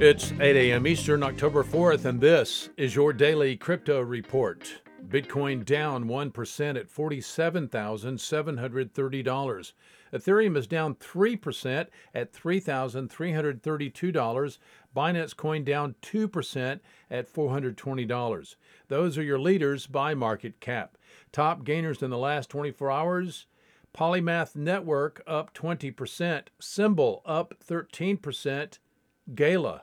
It's 8 a.m. Eastern, October 4th, and this is your daily crypto report. Bitcoin down 1% at $47,730. Ethereum is down 3% at $3,332. Binance Coin down 2% at $420. Those are your leaders by market cap. Top gainers in the last 24 hours Polymath Network up 20%, Symbol up 13%, Gala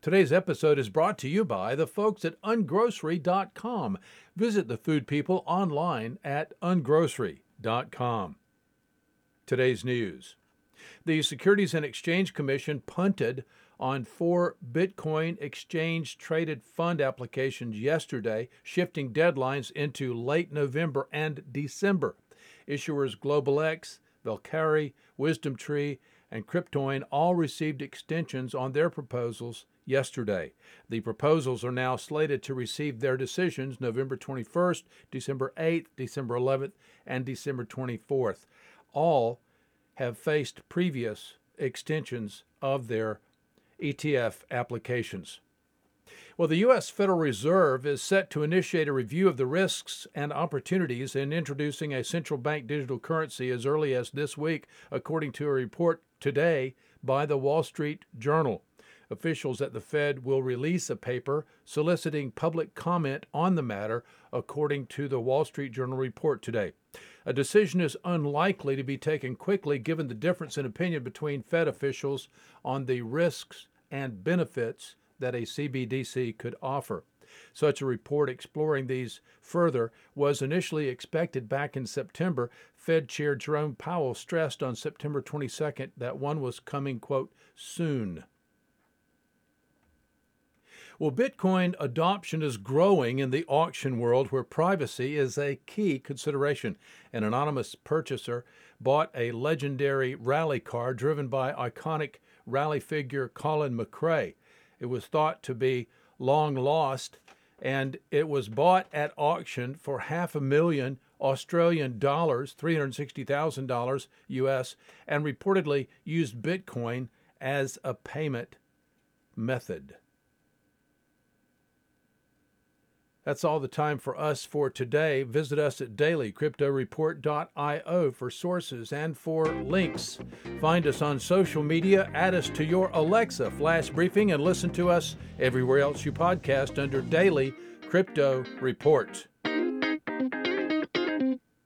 Today's episode is brought to you by the folks at ungrocery.com. Visit the food people online at ungrocery.com. Today's news. The Securities and Exchange Commission punted on four Bitcoin exchange traded fund applications yesterday, shifting deadlines into late November and December. Issuers GlobalX, Valkyrie, Wisdom Tree, and Kryptoin all received extensions on their proposals yesterday. The proposals are now slated to receive their decisions November 21st, December 8th, December 11th, and December 24th. All have faced previous extensions of their ETF applications. Well, the U.S. Federal Reserve is set to initiate a review of the risks and opportunities in introducing a central bank digital currency as early as this week, according to a report today by the Wall Street Journal. Officials at the Fed will release a paper soliciting public comment on the matter, according to the Wall Street Journal report today. A decision is unlikely to be taken quickly given the difference in opinion between Fed officials on the risks and benefits that a CBDC could offer. Such a report exploring these further was initially expected back in September. Fed Chair Jerome Powell stressed on September 22nd that one was coming, quote, soon. Well, Bitcoin adoption is growing in the auction world where privacy is a key consideration. An anonymous purchaser bought a legendary rally car driven by iconic rally figure Colin McRae. It was thought to be long lost, and it was bought at auction for half a million Australian dollars, $360,000 US, and reportedly used Bitcoin as a payment method. That's all the time for us for today. Visit us at dailycryptoreport.io for sources and for links. Find us on social media, add us to your Alexa flash briefing, and listen to us everywhere else you podcast under Daily Crypto Report.